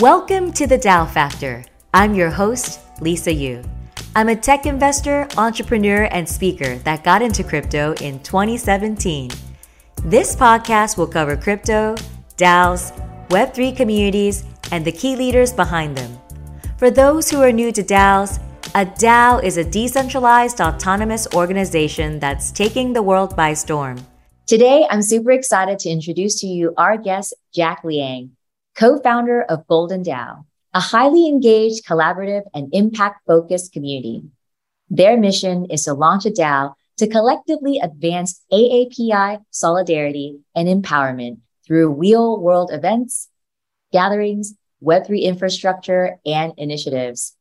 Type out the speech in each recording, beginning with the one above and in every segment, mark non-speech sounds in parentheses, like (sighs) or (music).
Welcome to the DAO Factor. I'm your host, Lisa Yu. I'm a tech investor, entrepreneur, and speaker that got into crypto in 2017. This podcast will cover crypto, DAOs, Web3 communities, and the key leaders behind them. For those who are new to DAOs, a DAO is a decentralized autonomous organization that's taking the world by storm. Today, I'm super excited to introduce to you our guest, Jack Liang co founder of Golden DAO, a highly engaged, collaborative, and impact focused community. Their mission is to launch a DAO to collectively advance AAPI solidarity and empowerment through real world events, gatherings, Web3 infrastructure, and initiatives.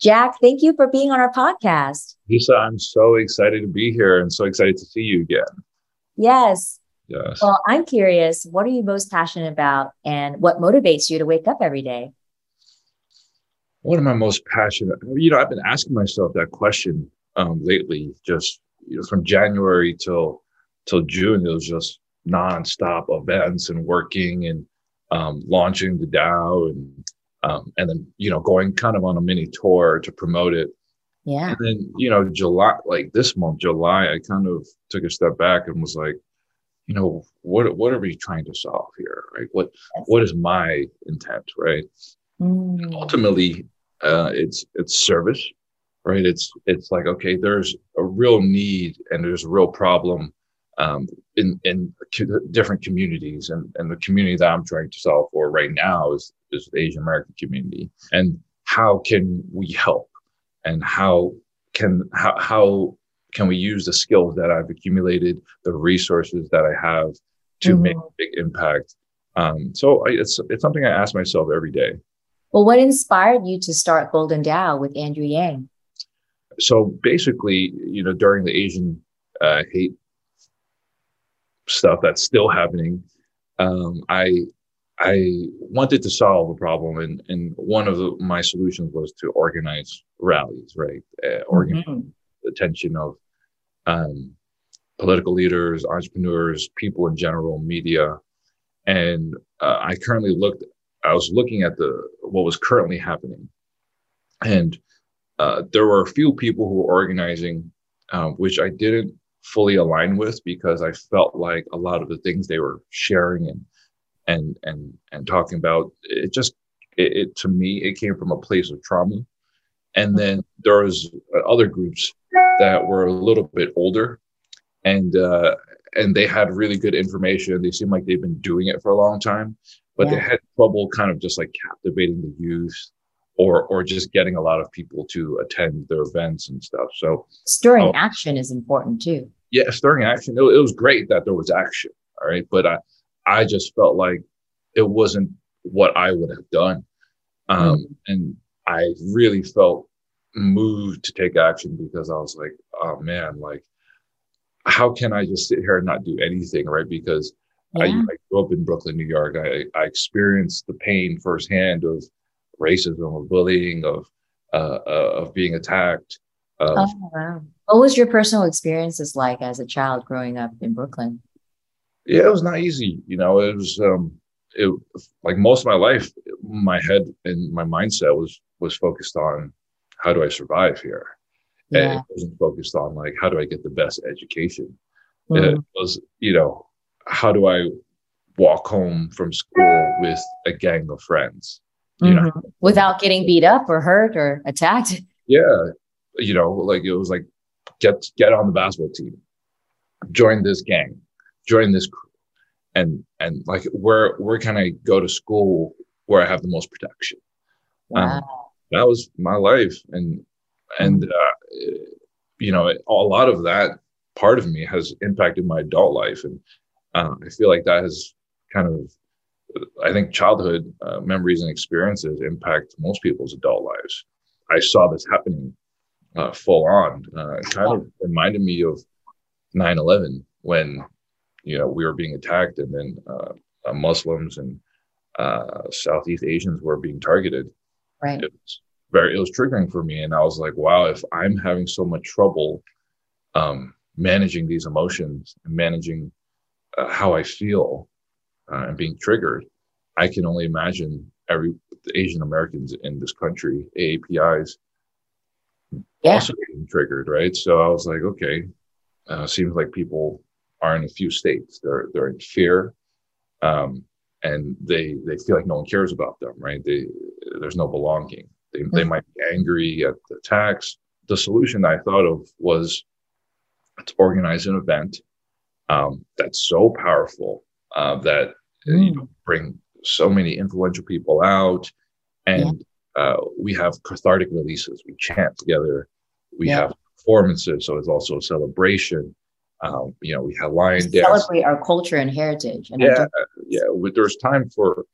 Jack, thank you for being on our podcast. Lisa, I'm so excited to be here and so excited to see you again. Yes. Yes. Well, I'm curious, what are you most passionate about and what motivates you to wake up every day? What am I most passionate? You know, I've been asking myself that question um, lately. Just you know, from January till till June, it was just nonstop events and working and um, launching the DAO and um, and then you know going kind of on a mini tour to promote it. Yeah. And then you know July, like this month, July, I kind of took a step back and was like, you know what what are we trying to solve here right? What what is my intent right? Mm. ultimately uh, it's it's service right? It's it's like okay there's a real need and there's a real problem um, in in different communities. And and the community that i'm trying to solve for right now is is the asian american community. And how can we help? And how can how how can we use the skills that I've accumulated, the resources that I have to mm-hmm. make a big impact? Um, so I, it's it's something I ask myself every day. Well, what inspired you to start Golden DAO with Andrew Yang? So basically, you know, during the Asian uh, hate stuff that's still happening, um, I I wanted to solve a problem, and and one of the, my solutions was to organize rallies, right? Uh, organize mm-hmm. Attention of um, political leaders, entrepreneurs, people in general, media. And uh, I currently looked, I was looking at the what was currently happening. And uh, there were a few people who were organizing, uh, which I didn't fully align with because I felt like a lot of the things they were sharing and and and and talking about it just it, it to me it came from a place of trauma and then there was other groups that were a little bit older and uh, and they had really good information. They seemed like they've been doing it for a long time, but yeah. they had trouble kind of just like captivating the youth or or just getting a lot of people to attend their events and stuff. So stirring um, action is important too. Yeah, stirring action. It, it, was great that there was action. All right, but I I just felt like it wasn't what I would have done, um, mm. and I really felt moved to take action because I was like, oh man, like, how can I just sit here and not do anything, right? Because yeah. I, I, grew up in Brooklyn, New York. I, I experienced the pain firsthand of racism, of bullying, of uh, uh, of being attacked. Of, oh wow! What was your personal experiences like as a child growing up in Brooklyn? Yeah, it was not easy. You know, it was um, it like most of my life, my head and my mindset was was focused on how do I survive here? Yeah. And it wasn't focused on like how do I get the best education. Mm. It was, you know, how do I walk home from school with a gang of friends? You mm-hmm. know, without getting beat up or hurt or attacked. Yeah. You know, like it was like get get on the basketball team, join this gang, join this crew. And and like where where can I go to school where I have the most protection? Um, wow. Um, that was my life. And and mm-hmm. uh, you know a lot of that part of me has impacted my adult life. And uh, i feel like that has kind of i think childhood uh, memories and experiences impact most people's adult lives. I saw this happening uh, full on. Uh, it kind of reminded me of 9-11 when you know we were being attacked and then uh, muslims and southeast asians were being targeted Right. It was very, it was triggering for me. And I was like, wow, if I'm having so much trouble um, managing these emotions and managing uh, how I feel uh, and being triggered, I can only imagine every Asian Americans in this country, AAPIs, yeah. also getting triggered, right? So I was like, okay, uh, seems like people are in a few states. They're they're in fear, um, and they they feel like no one cares about them, right? They there's no belonging. They mm-hmm. they might be angry at the tax. The solution I thought of was to organize an event um, that's so powerful uh, that mm. you know bring so many influential people out, and yeah. uh, we have cathartic releases. We chant together. We yeah. have performances, so it's also a celebration. Um, you know, we have lion we dance. Celebrate our culture and heritage. And yeah, yeah. There's time for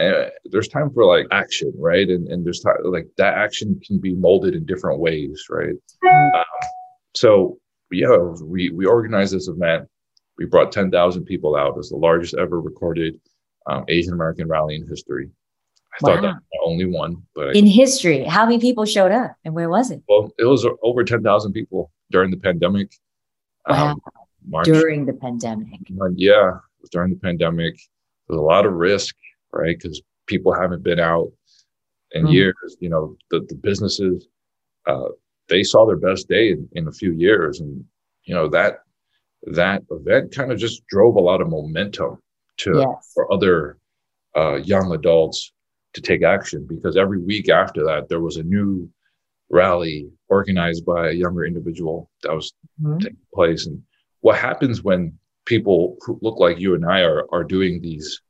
uh, there's time for like action, right? And and there's time like that action can be molded in different ways, right? Mm. Um, so yeah, we we organized this event. We brought 10,000 people out. It's the largest ever recorded um, Asian American rally in history. I wow. thought that was the only one, but in I, history, how many people showed up and where was it? Well, it was over 10,000 people during the pandemic. Wow. Um, during the pandemic. Yeah, during the pandemic, there's a lot of risk, right? Because people haven't been out in mm-hmm. years. You know, the, the businesses, uh, they saw their best day in, in a few years. And, you know, that that event kind of just drove a lot of momentum to yes. for other uh, young adults to take action because every week after that there was a new rally organized by a younger individual that was mm-hmm. taking place and what happens when people who look like you and I are are doing these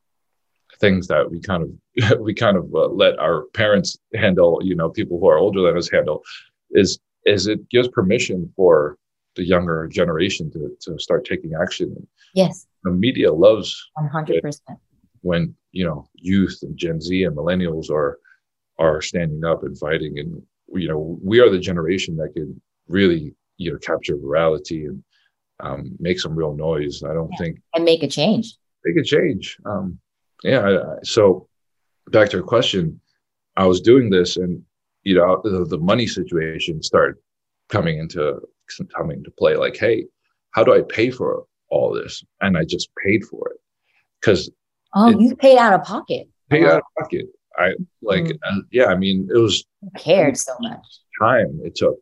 things that we kind of (laughs) we kind of uh, let our parents handle you know people who are older than us handle is is it gives permission for the younger generation to, to start taking action. Yes. The media loves 100%. When, you know, youth and Gen Z and millennials are are standing up and fighting and you know, we are the generation that can really, you know, capture virality and um, make some real noise. I don't yeah. think and make a change. Make a change. Um, yeah. So back to your question, I was doing this and you know the, the money situation started coming into coming to play like hey how do i pay for all this and i just paid for it because oh you paid out of pocket paid out of pocket i like mm-hmm. uh, yeah i mean it was Who cared so much. time. It took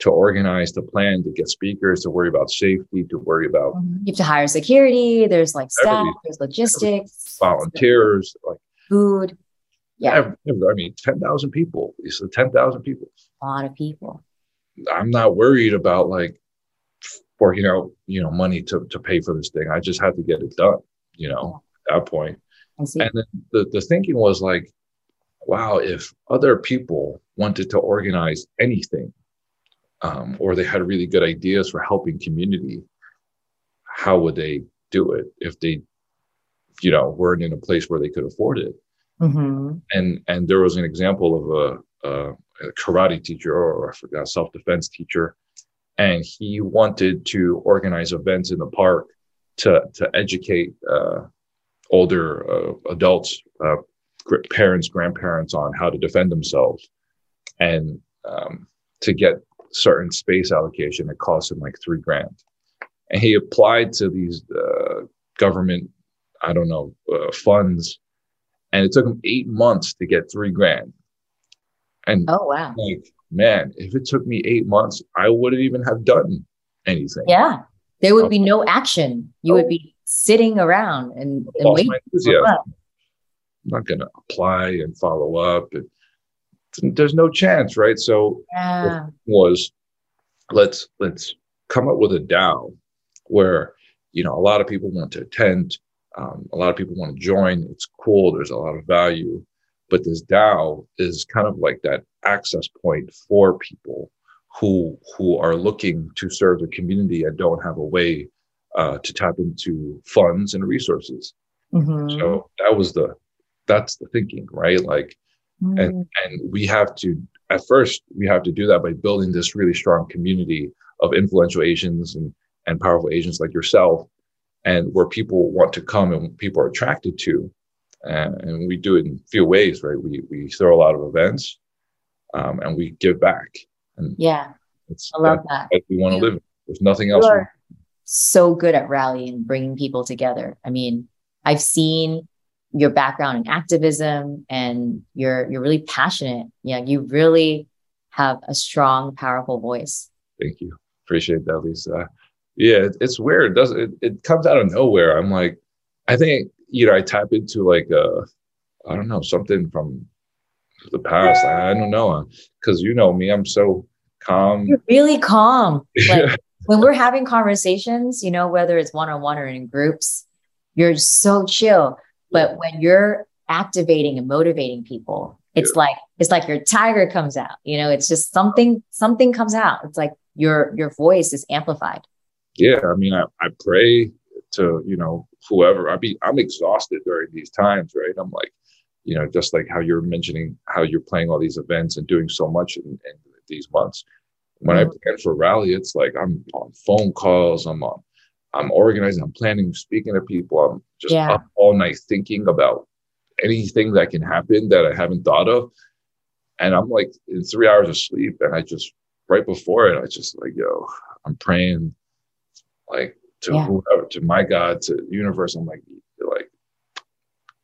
to organize the plan to get speakers to worry about safety to worry about mm-hmm. you have to hire security. There's like staff there's logistics. volunteers like food. Yeah. I mean 10,000 people. It's 10,000 people. A lot of people. I'm not worried about like working out, you know, money to, to pay for this thing. I just had to get it done, you know, at that point. And then the, the thinking was like, wow, if other people wanted to organize anything, um, or they had really good ideas for helping community, how would they do it if they, you know, weren't in a place where they could afford it? Mm-hmm. And and there was an example of a, a a karate teacher or I forgot a self defense teacher, and he wanted to organize events in the park to to educate uh, older uh, adults, uh, parents, grandparents on how to defend themselves, and um, to get certain space allocation, it cost him like three grand, and he applied to these uh, government, I don't know, uh, funds, and it took him eight months to get three grand and oh wow, like man, if it took me eight months, I wouldn't even have done anything. Yeah, there would be no action. You oh. would be sitting around and, and waiting. I'm not going to apply and follow up. there's no chance, right? So yeah. was let's let's come up with a DAO where you know a lot of people want to attend, um, a lot of people want to join. It's cool. There's a lot of value, but this DAO is kind of like that access point for people who who are looking to serve the community and don't have a way uh, to tap into funds and resources. Mm-hmm. So that was the that's the thinking, right? Like, mm-hmm. and and we have to at first we have to do that by building this really strong community of influential Asians and and powerful Asians like yourself, and where people want to come and people are attracted to and, and we do it in a few ways, right? We we throw a lot of events, um, and we give back. And yeah, it's I love that. that. we want to live. There's nothing else. so good at rallying, bringing people together. I mean, I've seen your background in activism and you're you're really passionate. Yeah, you really have a strong, powerful voice. Thank you. Appreciate that, Lisa. Yeah, it's weird. It doesn't it, it comes out of nowhere. I'm like, I think, you know, I tap into like uh I don't know, something from the past. I, I don't know. Cause you know me, I'm so calm. You're really calm. (laughs) Like when we're having conversations, you know, whether it's one on one or in groups, you're so chill. But when you're activating and motivating people, it's yeah. like it's like your tiger comes out. You know, it's just something something comes out. It's like your your voice is amplified. Yeah, I mean, I, I pray to you know whoever. I mean, I'm exhausted during these times, right? I'm like, you know, just like how you're mentioning how you're playing all these events and doing so much in, in these months. When mm-hmm. I plan for rally, it's like I'm on phone calls. I'm on I'm organizing, I'm planning, speaking to people. I'm just yeah. up all night thinking about anything that can happen that I haven't thought of. And I'm like in three hours of sleep. And I just, right before it, I just like, yo, I'm praying like to yeah. whoever, to my God, to the universe. I'm like, like,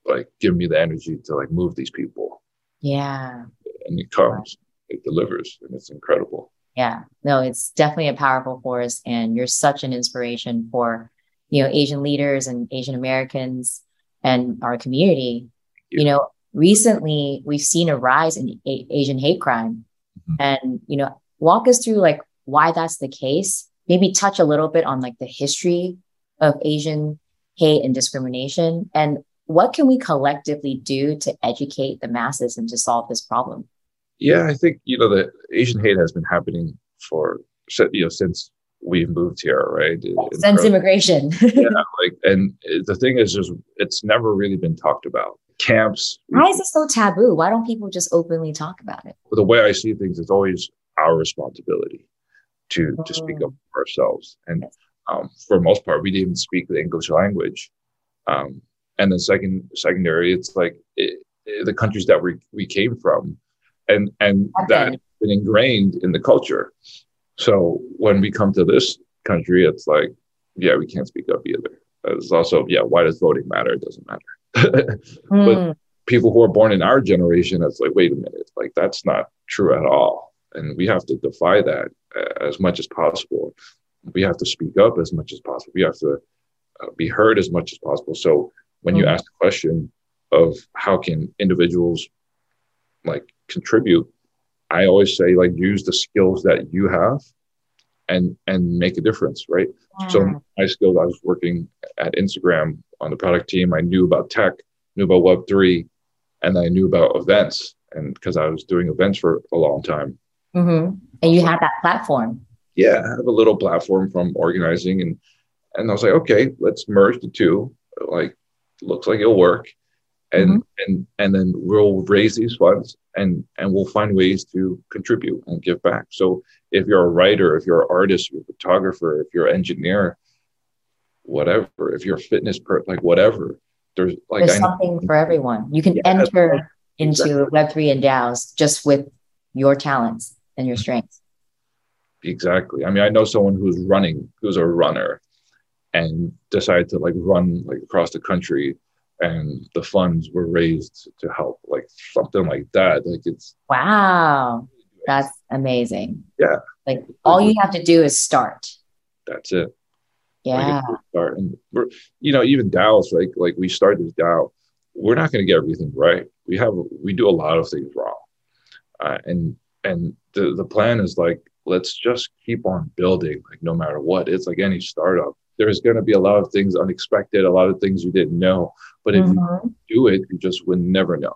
like give me the energy to like move these people. Yeah. And it comes, it delivers, and it's incredible yeah. No it's definitely a powerful force and you're such an inspiration for you know asian leaders and asian americans and our community. Yeah. you know recently we've seen a rise in a- asian hate crime. Mm-hmm. and you know walk us through like why that's the case. Maybe touch a little bit on like the history of asian hate and discrimination and what can we collectively do to educate the masses and to solve this problem yeah, I think you know the Asian hate has been happening for you know since we've moved here, right? Since immigration. (laughs) yeah, like, and the thing is, just it's never really been talked about. Camps. Why is it so taboo? Why don't people just openly talk about it? The way I see things, it's always our responsibility to to speak up for ourselves, and um, for the most part, we didn't even speak the English language. Um, and then second, secondary, it's like it, it, the countries that we we came from and and okay. that's been ingrained in the culture. So when we come to this country, it's like, yeah, we can't speak up either. It's also, yeah, why does voting matter? It doesn't matter. mm. (laughs) But people who are born in our generation, it's like, wait a minute, like that's not true at all. And we have to defy that uh, as much as possible. We have to speak up as much as possible. We have to uh, be heard as much as possible. So when mm. you ask the question of how can individuals like contribute, I always say like use the skills that you have and and make a difference, right? Yeah. So my skills, I was working at Instagram on the product team. I knew about tech, knew about Web three, and I knew about events, and because I was doing events for a long time. Mm-hmm. And you had that platform. Yeah, I have a little platform from organizing, and and I was like, okay, let's merge the two. Like, looks like it'll work and mm-hmm. and and then we'll raise these funds and and we'll find ways to contribute and give back so if you're a writer if you're an artist you're a photographer if you're an engineer whatever if you're a fitness per like whatever there's like there's something for everyone you can yeah, enter into exactly. web3 and daos just with your talents and your strengths exactly i mean i know someone who's running who's a runner and decided to like run like across the country and the funds were raised to help like something like that. Like it's wow. That's amazing. Yeah. Like all you have to do is start. That's it. Yeah. like start. And we're you know even DAOs like like we start this DAO we're not going to get everything right. We have we do a lot of things wrong. Uh, and and the the plan is like let's just keep on building like no matter what. It's like any startup there's going to be a lot of things unexpected, a lot of things you didn't know. But if mm-hmm. you do it, you just would never know.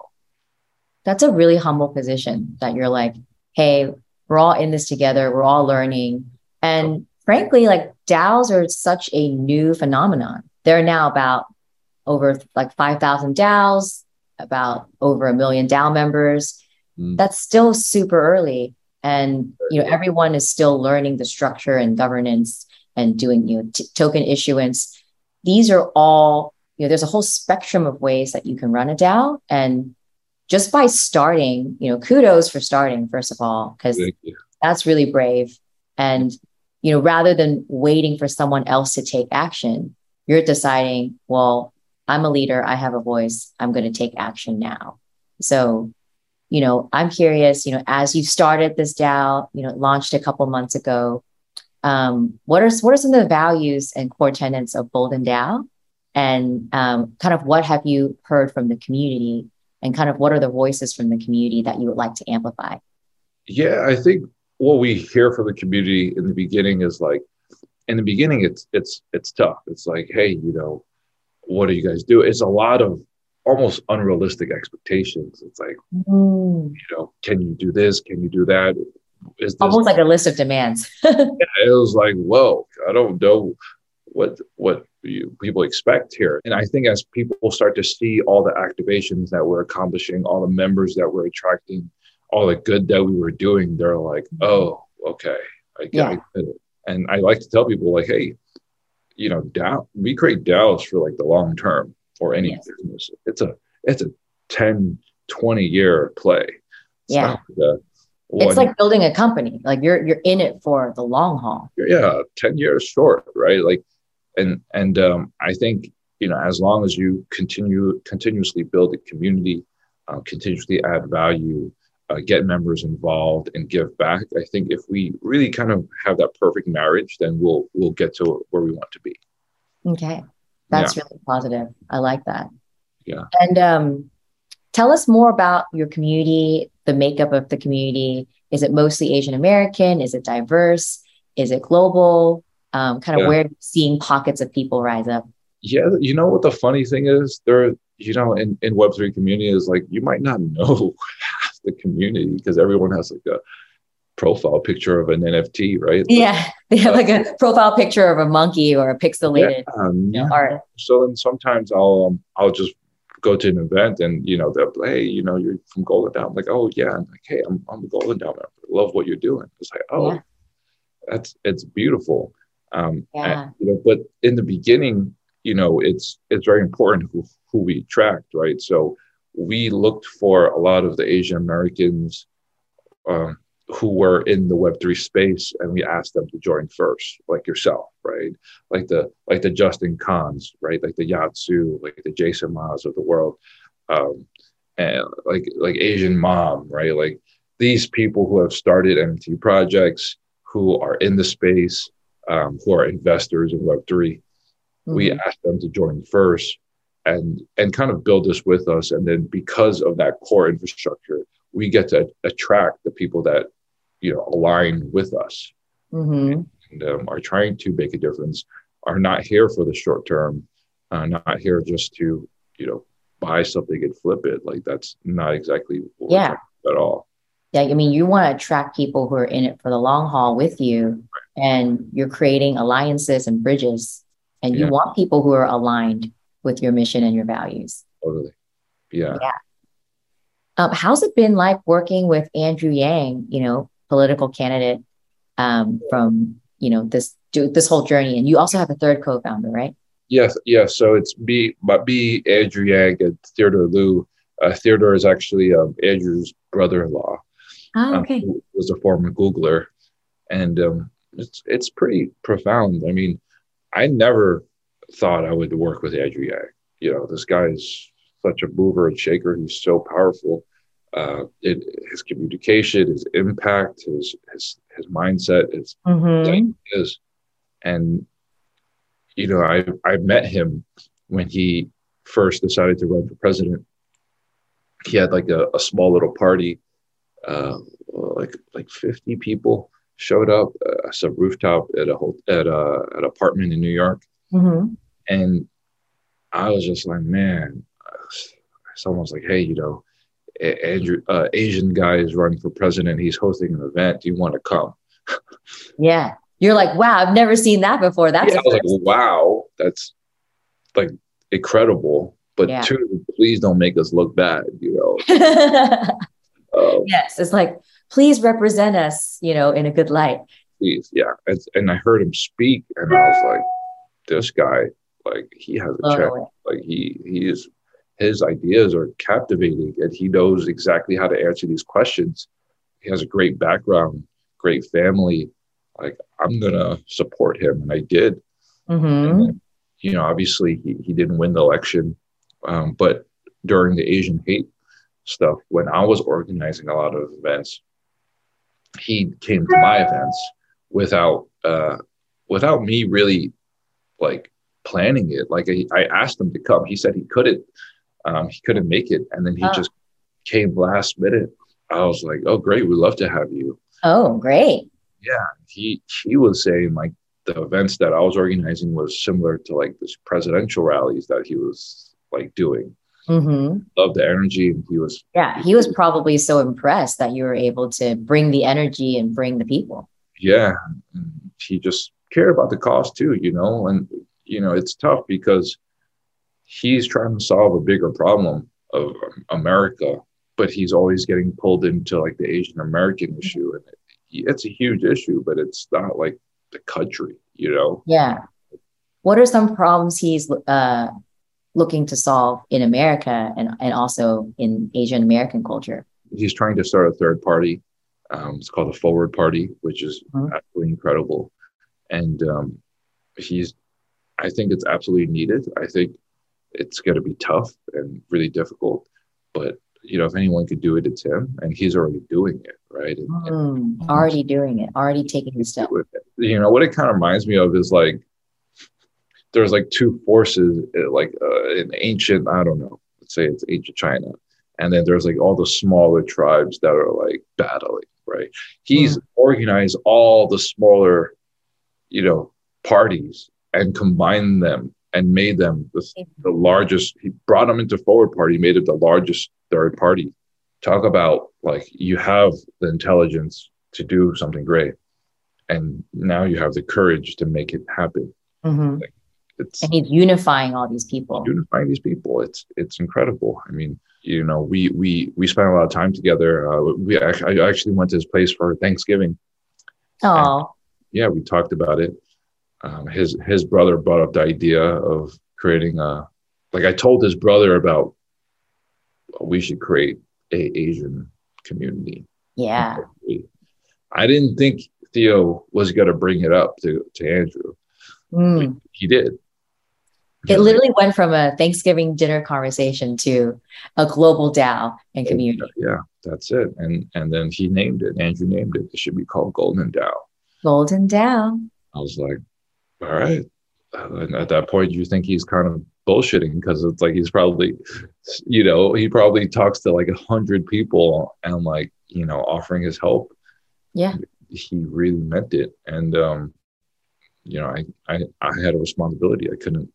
That's a really humble position that you're like, hey, we're all in this together, we're all learning. And frankly, like DAOs are such a new phenomenon. There are now about over like 5,000 DAOs, about over a million DAO members. Mm. That's still super early. And you know, everyone is still learning the structure and governance and doing you know t- token issuance. These are all you know there's a whole spectrum of ways that you can run a dao. And just by starting you know kudos for starting first of all because that's really brave. And you know rather than waiting for someone else to take action you're deciding well I'm a leader, I have a voice, I'm going to take action now. So, you know, I'm curious, you know, as you've started this DAO, you know, launched a couple months ago, um, what are what are some of the values and core tenets of Golden DAO? And um, kind of what have you heard from the community and kind of what are the voices from the community that you would like to amplify? Yeah, I think what we hear from the community in the beginning is like, in the beginning, it's it's it's tough. It's like, hey, you know, what do you guys do? It's a lot of almost unrealistic expectations. It's like, mm. you know, can you do this? Can you do that? Is almost like a list of demands. (laughs) yeah, it was like, whoa, I don't know what what you, people expect here. And I think as people start to see all the activations that we're accomplishing, all the members that we're attracting, all the good that we were doing, they're like, mm-hmm. oh, okay, I get, yeah. it. And I like to tell people like, hey, you know, DAO, we create DAOs for like the long term for any yes. business. It's a it's a 10, 20 year play. It's yeah. Like it's like building a company. Like you're you're in it for the long haul. Yeah, 10 years short, right? Like and and um, I think you know as long as you continue continuously build a community, uh, continuously add value, uh, get members involved, and give back. I think if we really kind of have that perfect marriage, then we'll we'll get to where we want to be. Okay, that's yeah. really positive. I like that. Yeah. And um, tell us more about your community, the makeup of the community. Is it mostly Asian American? Is it diverse? Is it global? um, kind of yeah. where seeing pockets of people rise up. Yeah, you know what the funny thing is? There, you know, in, in Web3 community is like you might not know (laughs) half the community because everyone has like a profile picture of an NFT, right? Yeah, (laughs) yeah, uh, like a profile picture of a monkey or a pixelated yeah, um, know, art. So then sometimes I'll um, I'll just go to an event and you know they'll hey you know you're from Golden DAO. I'm like oh yeah, I'm like hey I'm I'm a Golden DAO member. I love what you're doing. It's like oh, yeah. that's it's beautiful. Um, yeah. And, you know, but in the beginning, you know, it's it's very important who who we attract, right? So we looked for a lot of the Asian Americans um, who were in the Web three space, and we asked them to join first, like yourself, right? Like the like the Justin Kans, right? Like the Yatsu, like the Jason Ma's of the world, um, and like like Asian Mom, right? Like these people who have started NFT projects, who are in the space, um, who are investors in Web3. Mm-hmm. We asked them to join first and and kind of build this with us. And then because of that core infrastructure, we get to attract the people that you know align with us mm-hmm. and um, are trying to make a difference. Are not here for the short term, uh, not here just to you know buy something and flip it. Like that's not exactly yeah at all. Yeah, I mean, you want to attract people who are in it for the long haul with you, and you're creating alliances and bridges, and yeah. you want people who are aligned with your mission and your values. Totally. Yeah. Yeah. Um, how's it been like working with Andrew Yang, you know, political candidate um, from, you know, this this whole journey? And you also have a third co-founder, right? Yes, yes. So it's B, but B, Andrew Yang and Theodore Lu. Uh, Theodore is actually um, Andrew's brother-in-law. Oh, okay. Um, was a former Googler, and um, it's it's pretty profound. I mean, I never thought I would work with Andrew Yang. You know, this guy is such a mover and shaker. He's so powerful. Uh, it, his communication, his impact, his his his mindset is mm-hmm. is, and you know, I I met him when he first decided to run for president. He had like a, a small little party uh, like like 50 people showed up uh, some rooftop at a at a an apartment in New York, mm-hmm. and I was just like, man, someone's like, hey, you know, Andrew, uh, Asian guy is running for president. He's hosting an event. Do you want to come? yeah, you're like, wow, I've never seen that before. That's yeah, like, wow, that's like incredible. But yeah. two, please don't make us look bad. You know. (laughs) Um, yes, it's like, please represent us, you know, in a good light. Please, yeah. And, and I heard him speak, and I was like, this guy, like, he has a oh, check. Like, he he is his ideas are captivating, and he knows exactly how to answer these questions. He has a great background, great family. Like, I'm gonna support him, and I did. Mm-hmm. And you know, obviously he, he didn't win the election, um, but during the Asian hate stuff, when I was organizing a lot of events, he came to my events without uh, without me really like planning it. Like I, I asked him to come. He said he couldn't. Um, he couldn't make it, and then he oh. just came last minute. I was like, "Oh, great! We'd love to have you." Oh, great! Yeah, he he was saying like the events that I was organizing was similar to like this presidential rallies that he was like doing. Mm-hmm. Love the energy. He was yeah. He was probably so impressed that you were able to bring the energy and bring the people. Yeah, he just cared about the cause too. You know, and you know it's tough because he's trying to solve a bigger problem of America, but he's always getting pulled into like the Asian American issue, and it's a huge issue, but it's not like the country. You know? Yeah. What are some problems he's uh, looking to solve in America and, and also in Asian American culture? He's trying to start a third party. Um, it's called the Forward Party, which is mm-hmm. absolutely incredible. And um, he's, I think it's absolutely needed. I think it's going to be tough and really difficult, but you know, if anyone could do it, it's him, and he's already doing it, right? And, mm, and already doing it, already taking the step. You know, what it kind of reminds me of is like there's like two forces, uh, like uh, in ancient, I don't know, let's say it's ancient China, and then there's like all the smaller tribes that are like battling, right? He's mm. organized all the smaller, you know, parties and combined them and made them the, the, largest. He brought them into Forward Party, made it the largest third party. Talk about like you have the intelligence to do something great, and now you have the courage to make it happen. Mm-hmm. Like, it's and he's unifying all these people unifying these people it's it's incredible i mean you know we we we spent a lot of time together uh, we actually, i actually went to his place for thanksgiving oh yeah we talked about it um, his his brother brought up the idea of creating a like i told his brother about we should create a asian community yeah i didn't think theo was going to bring it up to to andrew mm. he did it literally went from a Thanksgiving dinner conversation to a global DAO and community. Yeah, that's it. And and then he named it. Andrew named it. It should be called Golden DAO. Golden DAO. I was like, all right. And at that point, you think he's kind of bullshitting because it's like he's probably, you know, he probably talks to like a hundred people and like you know offering his help. Yeah. He really meant it, and um, you know, I I I had a responsibility. I couldn't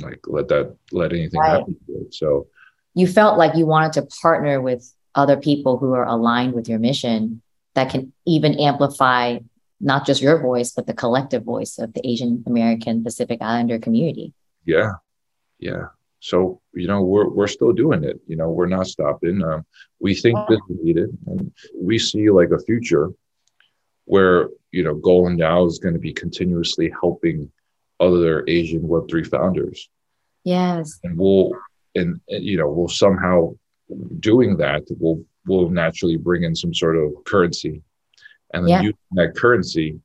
like let that let anything right. happen to it. So you felt like you wanted to partner with other people who are aligned with your mission that can even amplify not just your voice but the collective voice of the Asian American Pacific Islander community. Yeah, yeah. So you know we're we're still doing it. You know we're not stopping. Um, we think yeah. this is needed, and we see like a future where you know Golden DAO is going to be continuously helping other Asian Web3 founders. Yes. And we'll, and, you know, we'll somehow doing that, we'll, we'll naturally bring in some sort of currency. And then yeah. using that currency,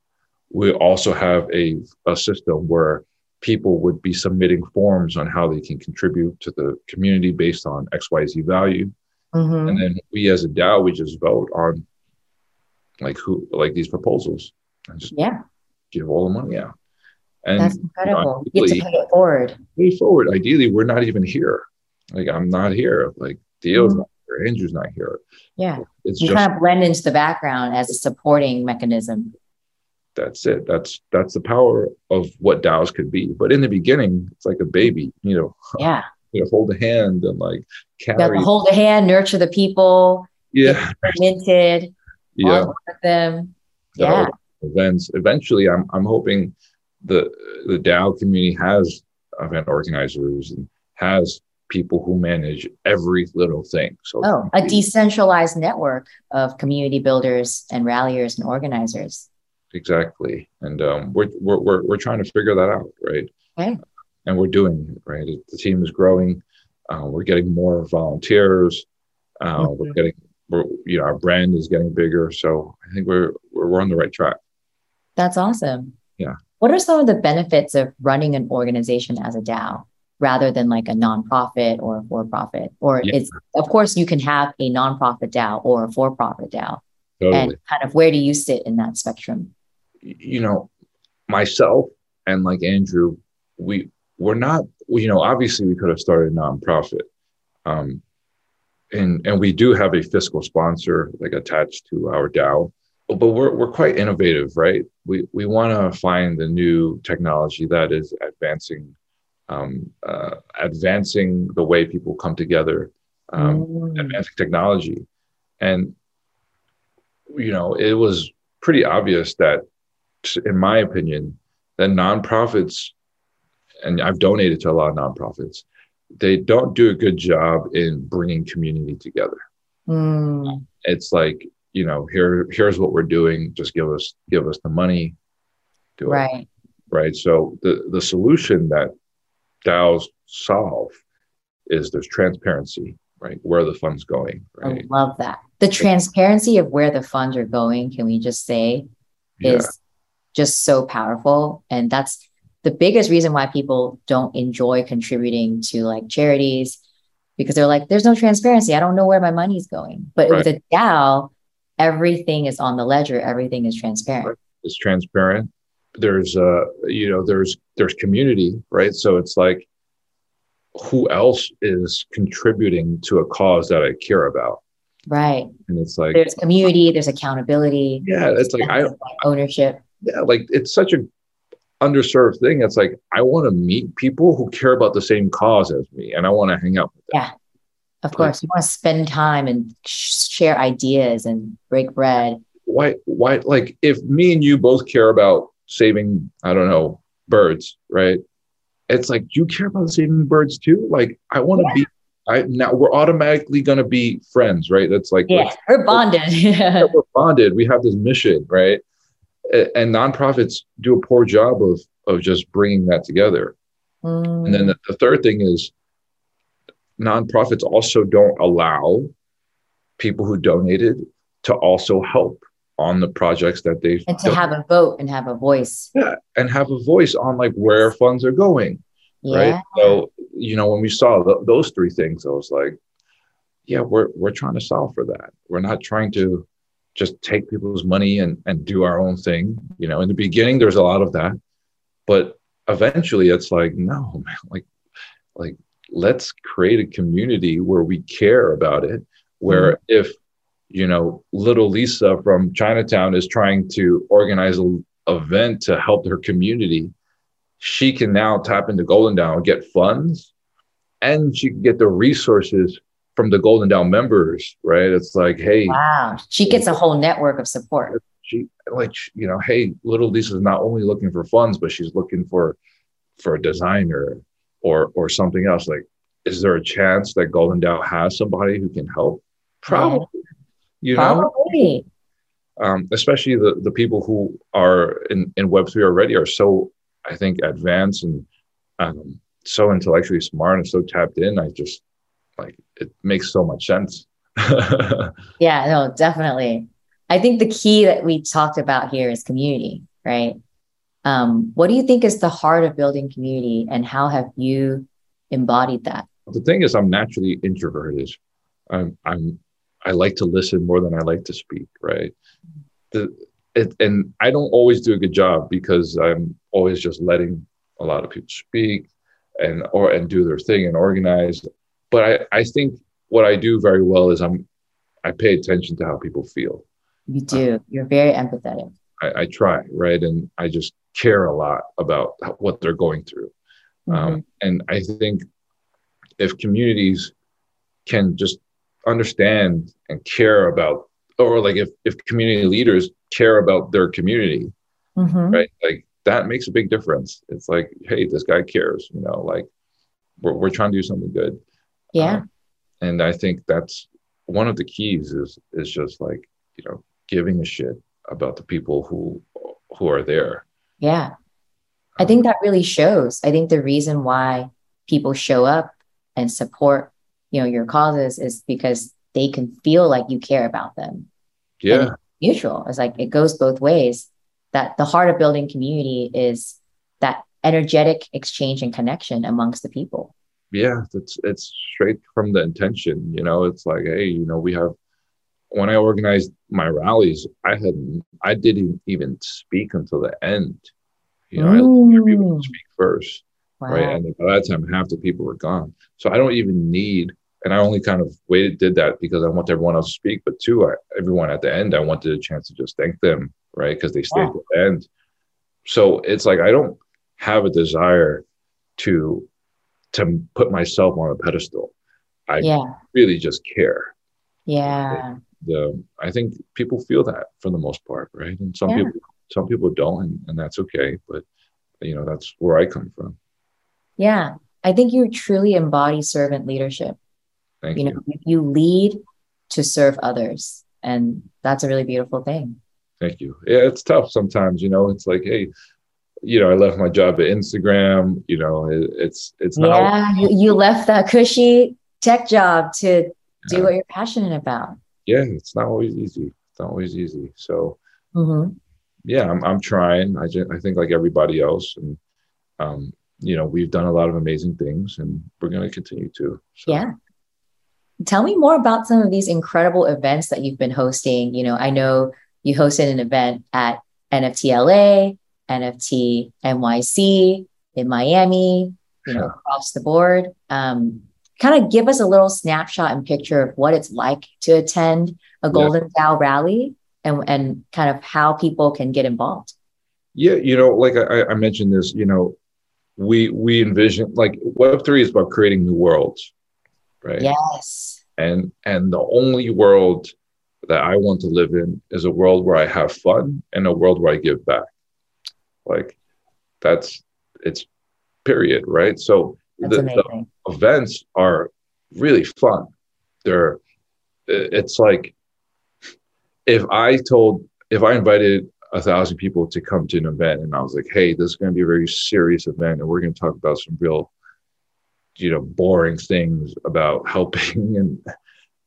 we also have a, a system where people would be submitting forms on how they can contribute to the community based on XYZ value. Mm-hmm. And then we as a DAO, we just vote on like who, like these proposals. And just yeah. Give all the money out. And that's incredible. You, know, you have to pay it forward. Pay forward. Ideally, we're not even here. Like I'm not here. Like Theo's mm-hmm. not here. Andrew's not here. Yeah. It's you just, kind of blend into the background as a supporting mechanism. That's it. That's that's the power of what DAOs could be. But in the beginning, it's like a baby, you know. (laughs) Yeah. You know, hold a hand and like carry. hold a hand, nurture the people. Yeah. Minted. (laughs) Yeah. With them. Yeah. Events. Eventually, I'm I'm hoping the the DAO community has event organizers and has people who manage every little thing. So oh, a decentralized network of community builders and ralliers and organizers. Exactly, and um, we're, we're we're we're trying to figure that out, right? Okay. And we're doing it, right. The team is growing. Uh, we're getting more volunteers. Uh, mm-hmm. We're getting, we're, you know, our brand is getting bigger. So I think we're we're, we're on the right track. That's awesome. Yeah What are some of the benefits of running an organization as a DAO rather than like a nonprofit or a for-profit? Or yeah. it's of course you can have a nonprofit DAO or a for-profit DAO. Totally. And kind of where do you sit in that spectrum? You know, myself and like Andrew, we we're not, you know, obviously we could have started a nonprofit. Um, and and we do have a fiscal sponsor like attached to our DAO but we're we're quite innovative, right? We we want to find the new technology that is advancing, um, uh, advancing the way people come together, um, mm. advancing technology, and you know it was pretty obvious that, in my opinion, that nonprofits, and I've donated to a lot of nonprofits, they don't do a good job in bringing community together. Mm. It's like you know, here here's what we're doing. Just give us give us the money. Do right. It. Right. So the the solution that DAOs solve is there's transparency, right? Where the funds going. Right? I love that. The transparency of where the funds are going, can we just say, is yeah. just so powerful. And that's the biggest reason why people don't enjoy contributing to like charities because they're like, there's no transparency. I don't know where my money's going. But right. with a DAO, everything is on the ledger everything is transparent it's transparent there's uh you know there's there's community right so it's like who else is contributing to a cause that i care about right and it's like there's community there's accountability yeah it's like i ownership yeah like it's such a underserved thing it's like i want to meet people who care about the same cause as me and i want to hang out with them. yeah of course, you want to spend time and share ideas and break bread. Why? Why? Like, if me and you both care about saving, I don't know, birds, right? It's like you care about saving birds too. Like, I want to yeah. be. I now we're automatically going to be friends, right? That's like yeah, we're bonded. (laughs) yeah, we're bonded. We have this mission, right? And nonprofits do a poor job of of just bringing that together. Mm. And then the, the third thing is nonprofits also don't allow people who donated to also help on the projects that they've and to done. have a vote and have a voice yeah and have a voice on like where funds are going yeah. right so you know when we saw th- those three things i was like yeah we're we're trying to solve for that we're not trying to just take people's money and and do our own thing you know in the beginning there's a lot of that but eventually it's like no (laughs) man like like let's create a community where we care about it where mm-hmm. if you know little lisa from chinatown is trying to organize an event to help her community. She can now tap into golden DAO and get funds and she can get the resources from the golden DAO members right? It's like hey wow. She gets a whole network of support. She like you know hey little lisa's not only looking for funds but she's looking for for a designer or or something else. Like is there a chance that golden DAO has somebody who can help? Probably you know? Probably. Um, especially the the people who are in in web3 already are so i think advanced and um, so intellectually smart and so tapped in. I just like it makes so much sense. (laughs) Yeah no definitely. I think the key that we talked about here is community right? Um, what do you think is the heart of building community and how have you embodied that? The thing is i'm naturally introverted. I'm i'm i like to listen more than i like to speak right? The, it, and i don't always do a good job because i'm always just letting a lot of people speak and or and do their thing and organize. But i i think what i do very well is i'm i pay attention to how people feel. You do. Uh, you're very empathetic. I, I try right? And i just care a lot about what they're going through. Mm-hmm. Um, and I think if communities can just understand and care about, or like if, if community leaders care about their community, mm-hmm. right? Like that makes a big difference. It's like, hey, this guy cares, you know, like we're, we're trying to do something good. Yeah. Um, and I think that's one of the keys is, is just like, you know, giving a shit about the people who, who are there yeah. I think that really shows. I think the reason why people show up and support, you know, your causes is because they can feel like you care about them. Yeah. It's mutual. It's like it goes both ways. that the heart of building community is that energetic exchange and connection amongst the people. Yeah, it's it's straight from the intention. You know, it's like, hey, you know, we have when I organized my rallies, I had I didn't even speak until the end. You know, I let people speak first, wow. right? And by that time, half the people were gone. So I don't even need. And I only kind of waited, did that because I want everyone else to speak. But two, I, everyone at the end, I wanted a chance to just thank them, right? Because they stayed wow. to the end. So it's like I don't have a desire to to put myself on a pedestal. I yeah. really just care. Yeah. The I think people feel that for the most part, right? And some yeah. people some people don't, and, and that's okay. But you know, that's where I come from. Yeah. I think you truly embody servant leadership. Thank you know, you. you lead to serve others. And that's a really beautiful thing. Thank you. Yeah, it's tough sometimes, you know. It's like, hey, you know, I left my job at Instagram. You know, it, it's it's not. Yeah, you, you left that cushy tech job to do yeah. what you're passionate about. Yeah, it's not always easy. It's not always easy. So, mm-hmm. yeah, I'm I'm trying. I just, I think like everybody else, and um, you know, we've done a lot of amazing things, and we're going to continue to. So. Yeah. Tell me more about some of these incredible events that you've been hosting. You know, I know you hosted an event at NFTLA NFT NYC in Miami, you know, across the board. Um, kind of give us a little snapshot and picture of what it's like to attend a Golden yeah. DAO rally and, and kind of how people can get involved. Yeah, you know, like I, I mentioned this, you know, we we envision like Web three is about creating new worlds, right? Yes. And and the only world that I want to live in is a world where I have fun and a world where I give back. Like that's it's period, right? So the, the, events are really fun. They're it's like if I told if I invited a thousand people to come to an event and I was like, hey, this is going to be a very serious event and we're going to talk about some real, you know, boring things about helping (laughs) and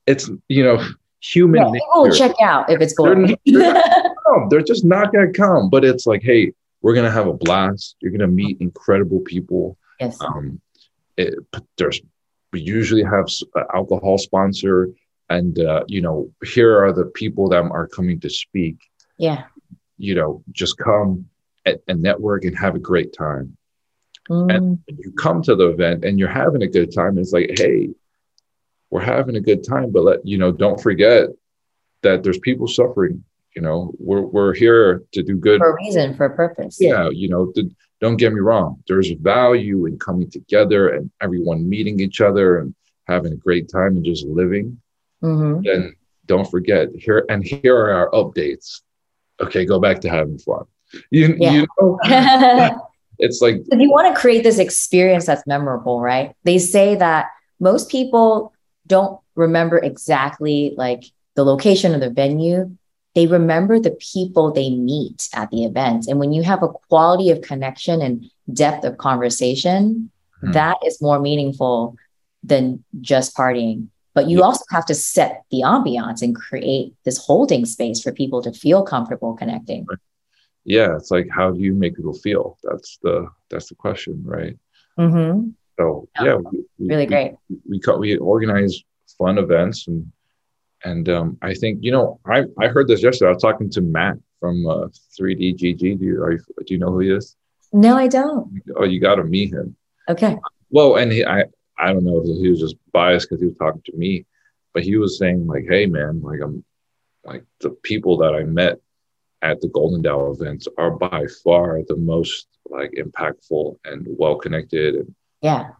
it's you know human. Yeah, people check out if it's boring. They're, they're, not, (laughs) they're just not going to come. But it's like, hey, we're gonna have a blast. You're gonna meet incredible people. Yes. Um, it, there's we usually have alcohol sponsor, and uh, you know here are the people that are coming to speak. Yeah. You know, just come and network and have a great time. Mm. And you come to the event and you're having a good time. it's like, hey, we're having a good time, but let you know, don't forget that there's people suffering you know we're, we're here to do good for a reason for a purpose yeah you know to, don't get me wrong there's value in coming together and everyone meeting each other and having a great time and just living mm-hmm. and don't forget here and here are our updates okay go back to having fun you, yeah. you know (laughs) (laughs) it's like if you want to create this experience that's memorable right they say that most people don't remember exactly like the location of the venue they remember the people they meet at the event. And when you have a quality of connection and depth of conversation, hmm. that is more meaningful than just partying. But you yeah. also have to set the ambiance and create this holding space for people to feel comfortable connecting. Yeah, it's like how do you make people feel? That's the that's the question, right? Mm-hmm. So yeah, we, really great. We, we we organize fun events and and um, I think you know I I heard this yesterday. I was talking to Matt from uh, 3DGG. Do you, you, do you know who he is? No, I don't. Oh, you got to meet him. Okay. Well, and he I I don't know if he was just biased because he was talking to me, but he was saying like, hey man, like I'm like the people that I met at the Golden DAO events are by far the most like impactful and well connected and yeah,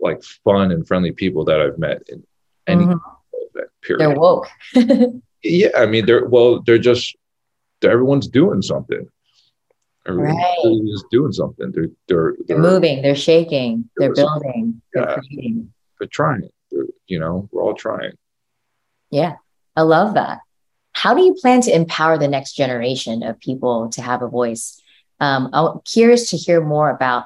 like fun and friendly people that I've met in any mm-hmm period. They're woke. (laughs) yeah, I mean, they're well, they're just they're, everyone's doing something. Everyone right. is doing something. They're they're, they're, they're moving. They're shaking. They're building. They're yeah. creating. They're trying. They're, you know, we're all trying. Yeah, I love that. How do you plan to empower the next generation of people to have a voice? Um, I'm curious to hear more about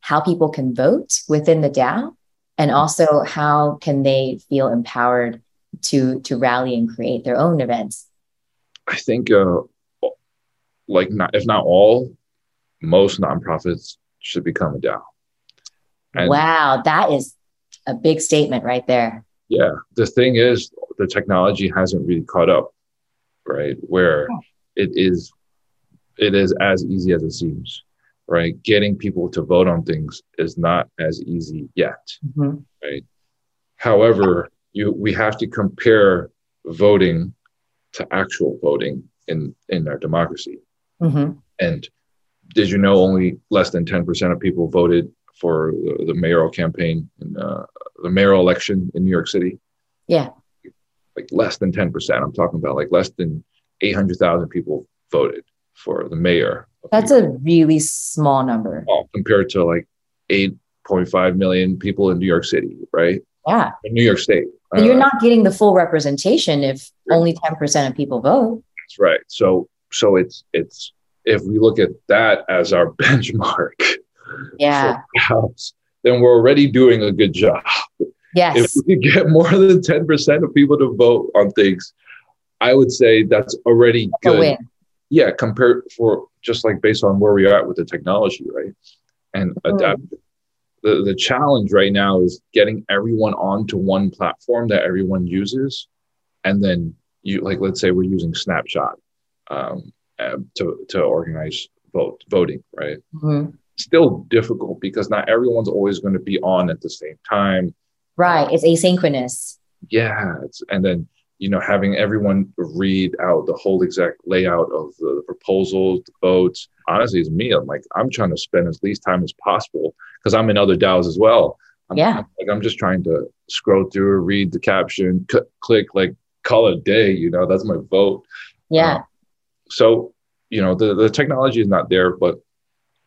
how people can vote within the DAO and also how can they feel empowered to to rally and create their own events? I think uh, like not if not all, most nonprofits should become a DAO. And wow, that is a big statement right there. Yeah. The thing is, the technology hasn't really caught up, right? Where it is, it is as easy as it seems, right? Getting people to vote on things is not as easy yet, mm-hmm. right? However, you we have to compare voting to actual voting in in our democracy. Mm-hmm. And did you know only less than 10% of people voted for the, the mayoral campaign in uh, the mayoral election in New York City? Yeah. Like less than 10%. I'm talking about like less than 800,000 people voted for the mayor. That's a really small number. Oh, compared to like 8.5 million people in New York City, right? Yeah. In New York State. Uh, you're not getting the full representation if only 10% of people vote. That's right. So so it's it's if we look at that as our (laughs) benchmark yeah then we're already doing a good job. Yes. If we get more than 10% of people to vote on things, I would say that's already that's good. Yeah, compared for just like based on where we are at with the technology, right? And mm-hmm. adapt. The, the challenge right now is getting everyone onto one platform that everyone uses. And then you like let's say we're using Snapshot um, uh, to to organize vote voting, right? Mm-hmm. Still difficult because not everyone's always going to be on at the same time. Right, it's asynchronous. Yeah, it's, and then you know having everyone read out the whole exact layout of the, the proposals, the votes. Honestly, it's me. I'm like I'm trying to spend as least time as possible because I'm in other DAOs as well. I'm, yeah, I'm, like I'm just trying to scroll through, read the caption, c- click, like call it a day. You know, that's my vote. Yeah. Uh, so you know the, the technology is not there but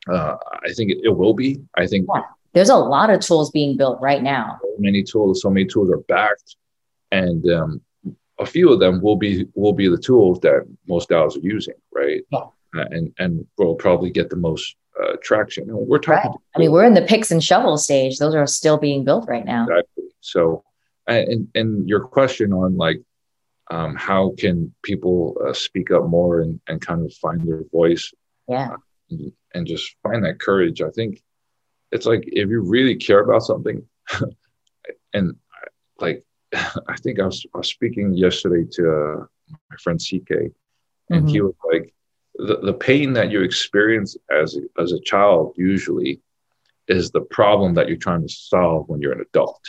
uh, i think it, it, will be. I think yeah. there's a lot of tools being built right now. So many tools so many tools are backed and um, a few of them will be will be the tools that most DAOs are using right? Yeah. uh, and and will probably get the most uh, traction. And we're talking right. i mean we're in the picks and shovel stage. Those are still being built right now. Exactly. So and and your question on like um, how can people uh, speak up more and, and kind of find their voice? Yeah. Uh, and, just find that courage i think it's like if you really care about something (laughs) and like (laughs) i think I was, I was speaking yesterday to uh, my friend ck and mm-hmm. he was like the, the pain that you experience as as a child usually is the problem that you're trying to solve when you're an adult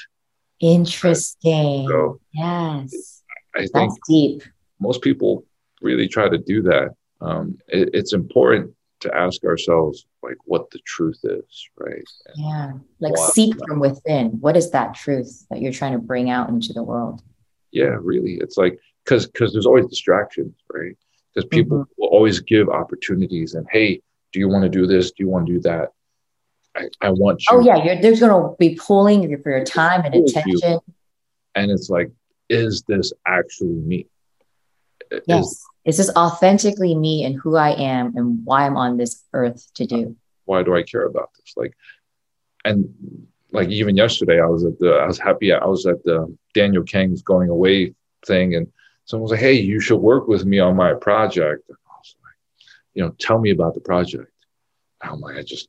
interesting so yes I think That's deep. most people really try to do that. Um, it, it's important to ask ourselves like what the truth is, right? And yeah, like seek from within. What is that truth that you're trying to bring out into the world? Yeah, really. It's like because because there's always distractions, right? Because people mm-hmm. will always give opportunities and hey, do you want to do this? Do you want to do that? I, I want you. Oh yeah, you're, there's going to be pulling for your time and attention. You. And it's like is this actually me? Yes. Is, is this authentically me and who I am and why I'm on this earth to do? Why do I care about this? Like, and like even yesterday, I was at the, I was happy. I was at the Daniel Kang's going away thing, and someone was like, "Hey, you should work with me on my project." And I was like, you know, tell me about the project. And I'm like, I just,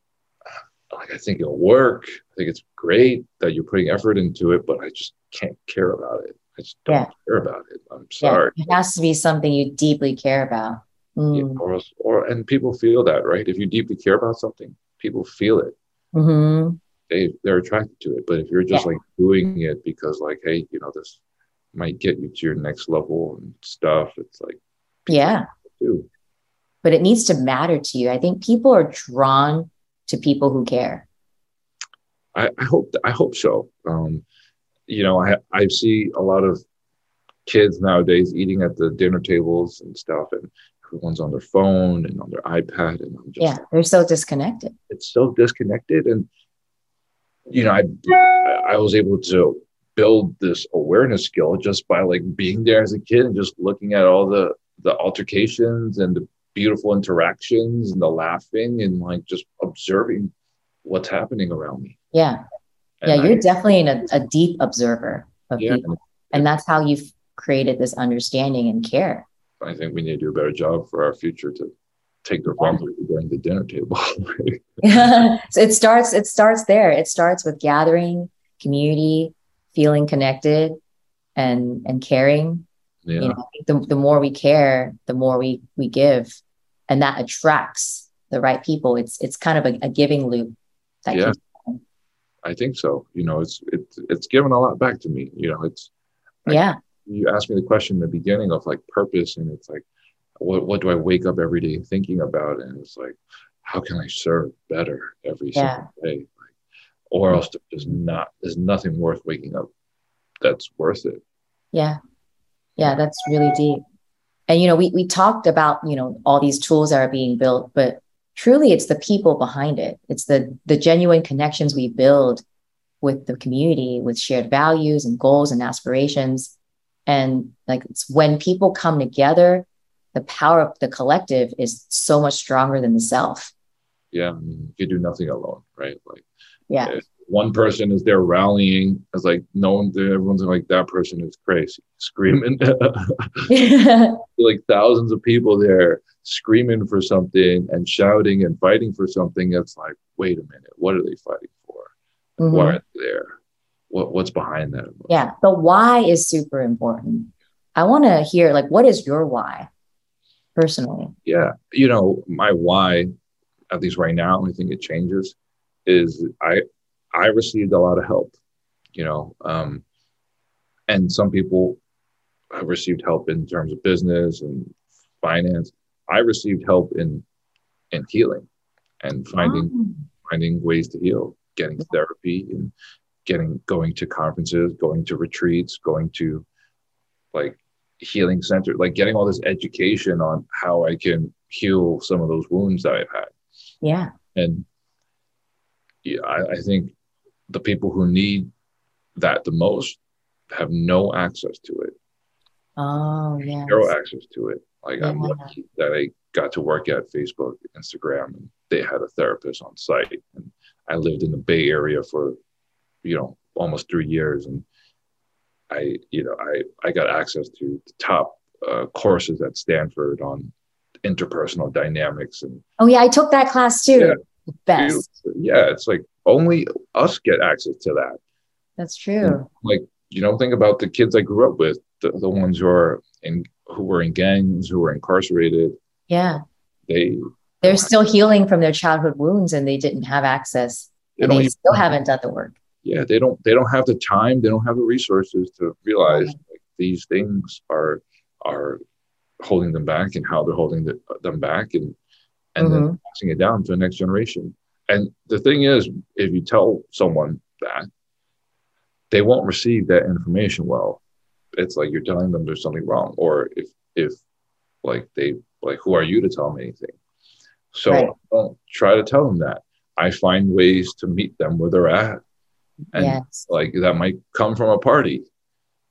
like, I think it'll work. I think it's great that you're putting effort into it, but I just can't care about it. I just don't yeah. care about it. I'm sorry. Yeah, it has to be something you deeply care about. Mm. Yeah, or, or and people feel that, right? If you deeply care about something, people feel it. Mm-hmm. They they're attracted to it. But if you're just like doing it because like, hey, you know, this might get you to your next level and stuff, it's like yeah. Do. But it needs to matter to you. I think people are drawn to people who care. I, I hope I hope so. Um, you know, I I see a lot of kids nowadays eating at the dinner tables and stuff, and everyone's on their phone and on their iPad, and I'm just yeah, they're so disconnected. It's so disconnected, and you know, I I was able to build this awareness skill just by like being there as a kid and just looking at all the the altercations and the beautiful interactions and the laughing and like just observing what's happening around me. Yeah yeah, you're I, definitely a, a, deep observer of yeah, people. And that's how you've created this understanding and care. I think we need to do a better job for our future to take the front during the dinner table. yeah. (laughs) (laughs) So it starts, it starts there. It starts with gathering, community, feeling connected and and caring. Yeah. You know, the, the more we care, the more we we give. And that attracts the right people. It's it's kind of a, a giving loop that yeah. I think so. You know, it's it's it's given a lot back to me. You know, it's yeah. you asked me the question in the beginning of like purpose, and it's like, what what do I wake up every day thinking about? And it's like, how can I serve better every yeah. single day? Like, or else there's not there's nothing worth waking up that's worth it. Yeah, yeah, that's really deep. And you know, we we talked about you know all these tools that are being built, but truly it's the people behind it. It's the the genuine connections we build with the community with shared values and goals and aspirations. And like it's when people come together the power of the collective is so much stronger than the self. Yeah I mean, you do nothing alone right? Like yeah. one person is there rallying it's like no one everyone's like that person is crazy screaming. (laughs) (laughs) Like thousands of people there screaming for something and shouting and fighting for something it's like wait a minute what are they fighting for mm-hmm. why are they there what, what's behind that emotion? yeah the why is super important i want to hear like what is your why personally yeah you know my why at least right now i think it changes is i I received a lot of help, you know, um, and some people have received help in terms of business and finance. I received help in in healing and finding oh. finding ways to heal, getting therapy and getting going to conferences, going to retreats, going to like healing center, like getting all this education on how I can heal some of those wounds that I've had. Yeah. And yeah, I, I think the people who need that the most have no access to it. Oh, yeah. Zero access to it. Like yeah. I'm lucky that I got to work at Facebook, Instagram, and they had a therapist on site. And I lived in the Bay Area for, you know, almost three years, and I, you know, I I got access to the top uh, courses at Stanford on interpersonal dynamics and. Oh yeah, I took that class too. Yeah, Best. Yeah, it's like only us get access to that. That's true. Like, you know, think about the kids I grew up with, the, the ones who are in who were in gangs, who were incarcerated. Yeah. They they're still healing from their childhood wounds and they didn't have access. They and they even, still haven't done the work. Yeah, they don't they don't have the time, they don't have the resources to realize right. like, these things are are holding them back and how they're holding the, them back and and mm-hmm. then passing it down to the next generation. And the thing is, if you tell someone that, they won't receive that information well. It's like you're telling them there's something wrong, or if if like they like who are you to tell them anything? So right. don't try to tell them that. I find ways to meet them where they're at, and yes. like that might come from a party,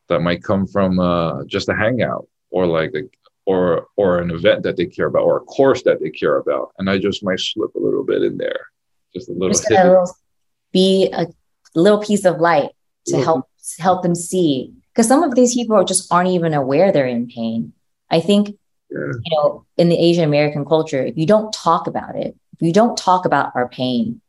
that might come from uh, just a hangout, or like a, or or an event that they care about, or a course that they care about, and I just might slip a little bit in there just a little, bit. just a little be a little piece of light to help help them see because some of these people just aren't even aware they're in pain i think yeah. you know in the asian american culture if you don't talk about it if you don't talk about our pain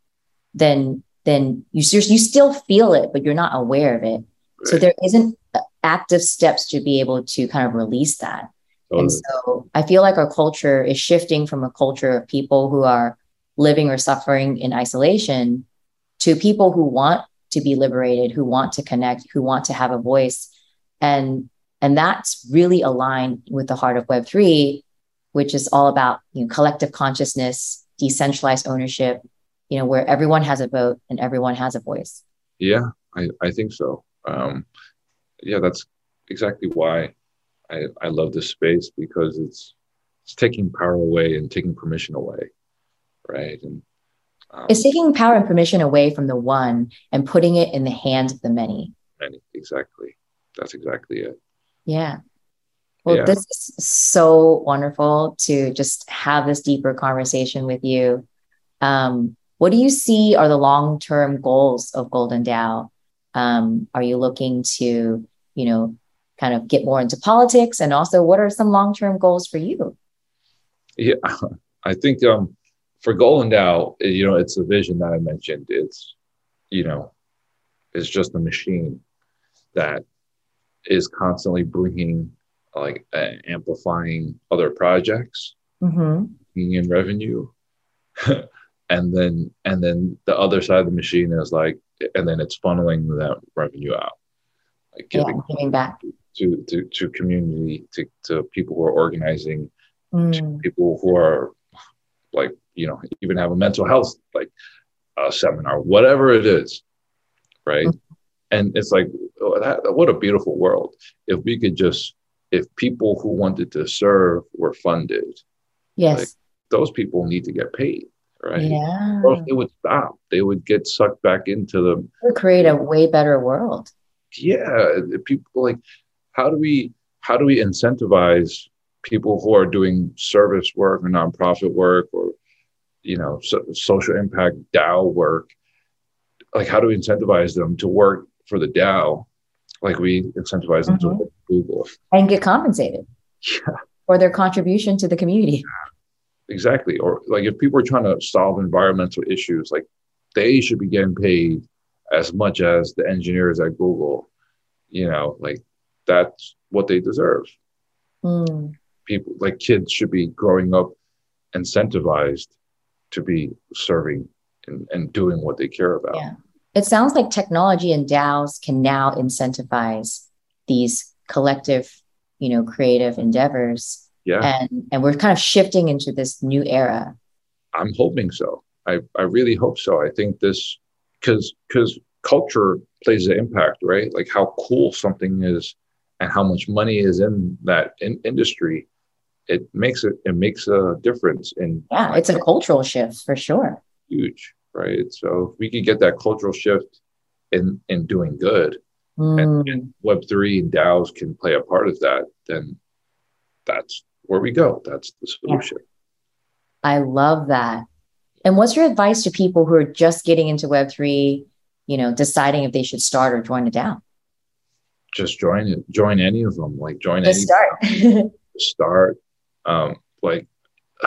then then you you still feel it but you're not aware of it right. so there isn't uh, active steps to be able to kind of release that totally. and so i feel like our culture is shifting from a culture of people who are living or suffering in isolation to people who want to be liberated, who want to connect, who want to have a voice. And, and that's really aligned with the heart of Web3, which is all about you know, collective consciousness, decentralized ownership, you know, where everyone has a vote and everyone has a voice. Yeah, I, I think so. Um, yeah, that's exactly why I, I love this space because it's it's taking power away and taking permission away right? And um, it's taking power and permission away from the one and putting it in the hands of the many. Many, exactly. That's exactly it. Yeah. Well, yeah. this is so wonderful to just have this deeper conversation with you. Um, what do you see are the long term goals of Golden DAO? Um, are you looking to, you know, kind of get more into politics? And also, what are some long term goals for you? Yeah, (laughs) I think um, for Golden DAO, you know, it's the vision that I mentioned. It's, you know, it's just a machine that is constantly bringing, like, uh, amplifying other projects, Mm-hmm. bringing in revenue, (laughs) and then and then the other side of the machine is like, and then it's funneling that revenue out, like Yeah, giving giving back. to to to community, to to people who are organizing Mm. people who are like you know even have a mental health like a seminar whatever it is right and it's like oh, that, what a beautiful world if we could just if people who wanted to serve were funded Yes. those people need to get paid right Yeah. or they would stop they would get sucked back into the Would create a way better world. yeah people like how do we how do we incentivize people who are doing service work or nonprofit work or you know so, social impact dao work like how do we incentivize them to work for the dao like we incentivize them to Mhm. work for google And get compensated yeah for their contribution to the community. exactly or like if people are trying to solve environmental issues like they should be getting paid as much as the engineers at google you know like that's what they deserve Mm. people like kids should be growing up incentivized to be serving and, and doing what they care about Yeah. It sounds like technology and DAOs can now incentivize these collective, you know, creative endeavors. yeah And and we're kind of shifting into this new era. i'm hoping so i i really hope so i think this because because culture plays an impact right like how cool something is and how much money is in that in, industry it makes it it makes a difference in Yeah, it's a cultural shift for sure. huge right so if we could get that cultural shift in in doing good Mm. and Web3 and DAOs can play a part of that, then that's where we go. That's the solution. I love that. And what's your advice to people who are just getting into Web3, you know, deciding if they should start or join a DAO? Just join it, join any of them, like join Just any start. (laughs) start. Um, like (sighs)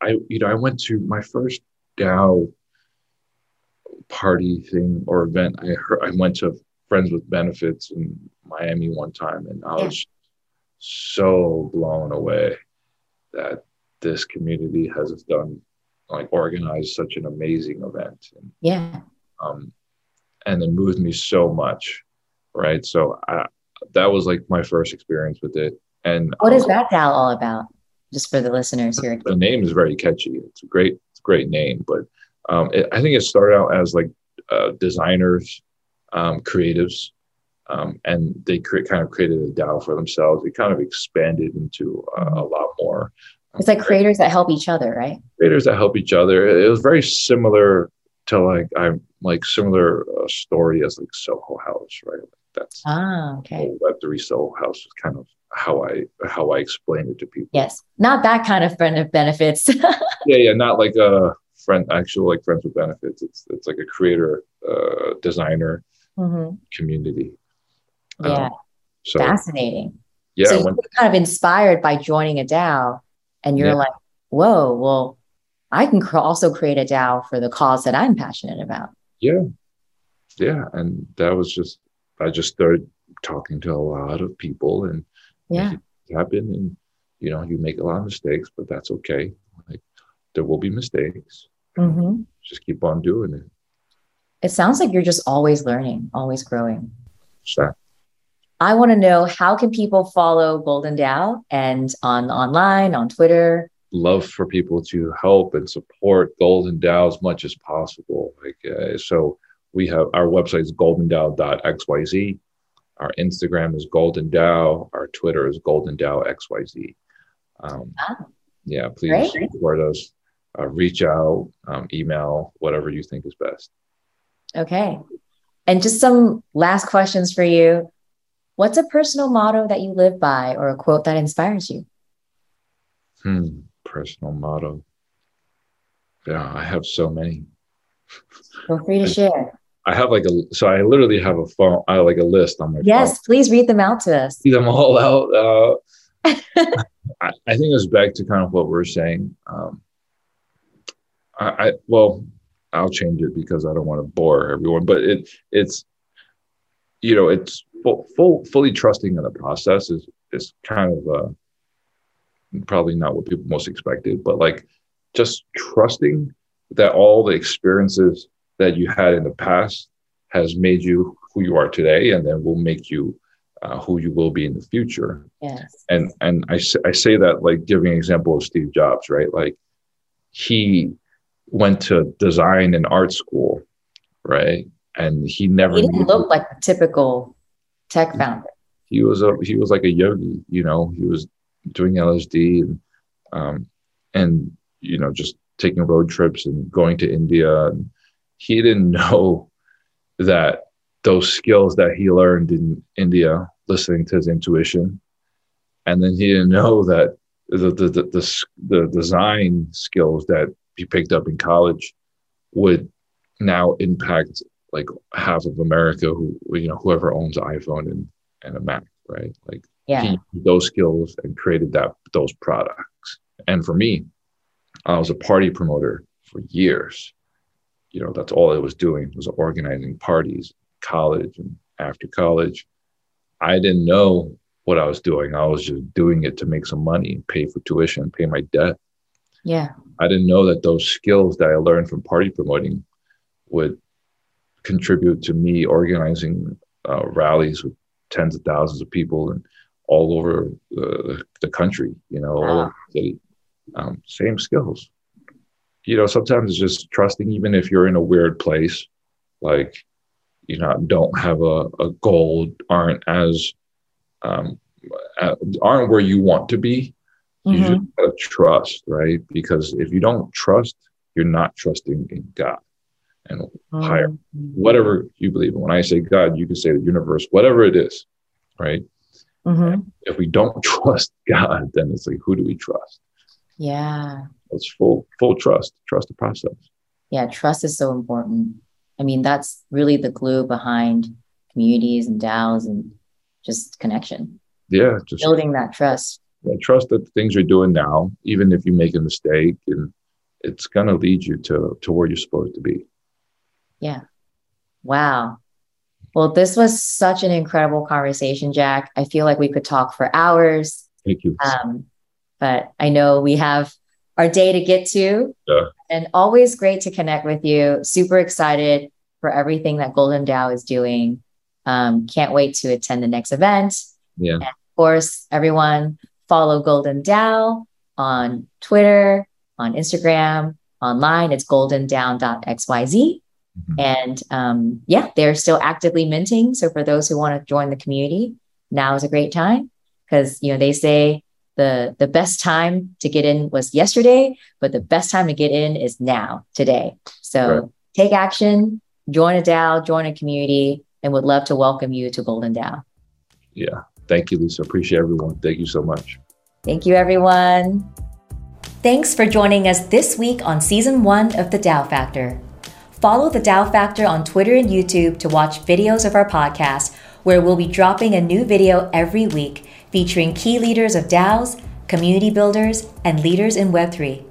I, you know, I went to my first DAO party thing or event. I heard, I went to Friends with Benefits in Miami one time, and I Yeah. was so blown away that this community has done, like, organized such an amazing event, and yeah. um, and it moved me so much, right? So I, that was like my first experience with it, and What is um, that DAO all about? Just for the listeners here. the name is very catchy. It's a great, it's a great name, but um, it, I think it started out as like uh, designers, um, creatives, um, and they cre- kind of created a DAO for themselves. It kind of expanded into uh, a lot more. It's like creators that help each other, right? creators that help each other. It was very similar to like I'm like similar uh, story as like Soho House, right? Like that's Ah, okay. Web three Soho House is kind of how I how I explain it to people. Yes. Not that kind of benefits. (laughs) Yeah, yeah, not like a friend, actual like friends with benefits. It's it's like a creator, uh, designer Mhm. community. Yeah. Um, so Fascinating. yeah, so when, you're kind of inspired by joining a DAO, and you're Yeah. like, "Whoa, well, I can cr- also create a DAO for the cause that I'm passionate about." yeah, yeah, and that was just I just started talking to a lot of people and Yeah, it happen and you know you make a lot of mistakes, but that's okay. Like there will be mistakes. Hmm Just keep on doing it. it sounds like you're just always learning, always growing. So, I want to know how can people follow Golden DAO and on online, on Twitter. love for people to help and support Golden DAO as much as possible. Like uh, so, we have our website is goldendao.xyz. Our Instagram is Golden DAO. Our Twitter is Golden DAO XYZ. Um, Ah. yeah, please Great. support us. Uh, reach out, um, email, whatever you think is best. Okay. And just some last questions for you. What's a personal motto that you live by or a quote that inspires you? Hmm, personal motto. Yeah, I have so many. Feel free to share. I have like a so I literally have a phone. I have like a list on my phone. Yes, please read them out to us. see them all out. Uh, (laughs) I, I think it's back to kind of what we're saying. Um, I, I well, I'll change it because I don't want to bore everyone. But it it's you know it's full, full fully trusting in the process is is kind of uh, probably not what people most expected, but like just trusting that all the experiences that you had in the past has made you who you are today, and then will make you uh, who you will be in the future. Yes. And and I I say that like giving an example of Steve Jobs, right? Like he went to design and art school, right? And he never he didn't look like a typical tech founder. He was a he was like a yogi, you know. He was doing LSD and um, and you know just taking road trips and going to India. And he didn't (laughs) know that those skills that he learned in India, listening to his intuition, and then he didn't know that the the the, the, the design skills that he picked up in college would now impact like half of America who you know whoever owns an iPhone and, and a Mac, right? Like yeah. he those skills and created that those products. And for me, I was a party promoter for years. You know, that's all I was doing was organizing parties, college and after college. I didn't know what I was doing. I was just doing it to make some money, pay for tuition, pay my debt. Yeah. I didn't know that those skills that I learned from party promoting would contribute to me organizing uh, rallies with tens of thousands of people and all over the, the country, you know, wow. all over the city. Um, same skills. You know, sometimes it's just trusting, even if you're in a weird place, like, you know, don't have a, a goal, aren't as, um, aren't where you want to be. You mm-hmm. just gotta trust, right? Because if you don't trust, you're not trusting in God and mm-hmm. higher, whatever you believe in. When I say God, you can say the universe, whatever it is, right? Mm-hmm. If we don't (laughs) trust God, then it's like, who do we trust? Yeah. It's full, full trust, trust the process. Yeah. Trust is so important. I mean, that's really the glue behind communities and DAOs and just connection. Yeah. Just building that trust yeah, trust that the things you're doing now, even if you make a mistake, and it's going to lead you to to where you're supposed to be. Yeah. Wow. Well, this was such an incredible conversation, Jack. I feel like we could talk for hours. Thank you. Um, but I know we have our day to get to. Yeah. And always great to connect with you. Super excited for everything that Golden DAO is doing. Um, can't wait to attend the next event. Yeah. And of course, everyone follow Golden DAO on Twitter, on Instagram, online. It's goldendao.xyz. Mm-hmm. And um, yeah, they're still actively minting. So for those who want to join the community, now is a great time because you know they say the the best time to get in was yesterday, but the best time to get in is now, today. So right. take action, join a DAO, join a community, and would love to welcome you to Golden DAO. Yeah, Thank you, Lisa. Appreciate everyone. Thank you so much. Thank you, everyone. Thanks for joining us this week on season one of The DAO Factor. Follow The DAO Factor on Twitter and YouTube to watch videos of our podcast, where we'll be dropping a new video every week featuring key leaders of DAOs, community builders, and leaders in Web3.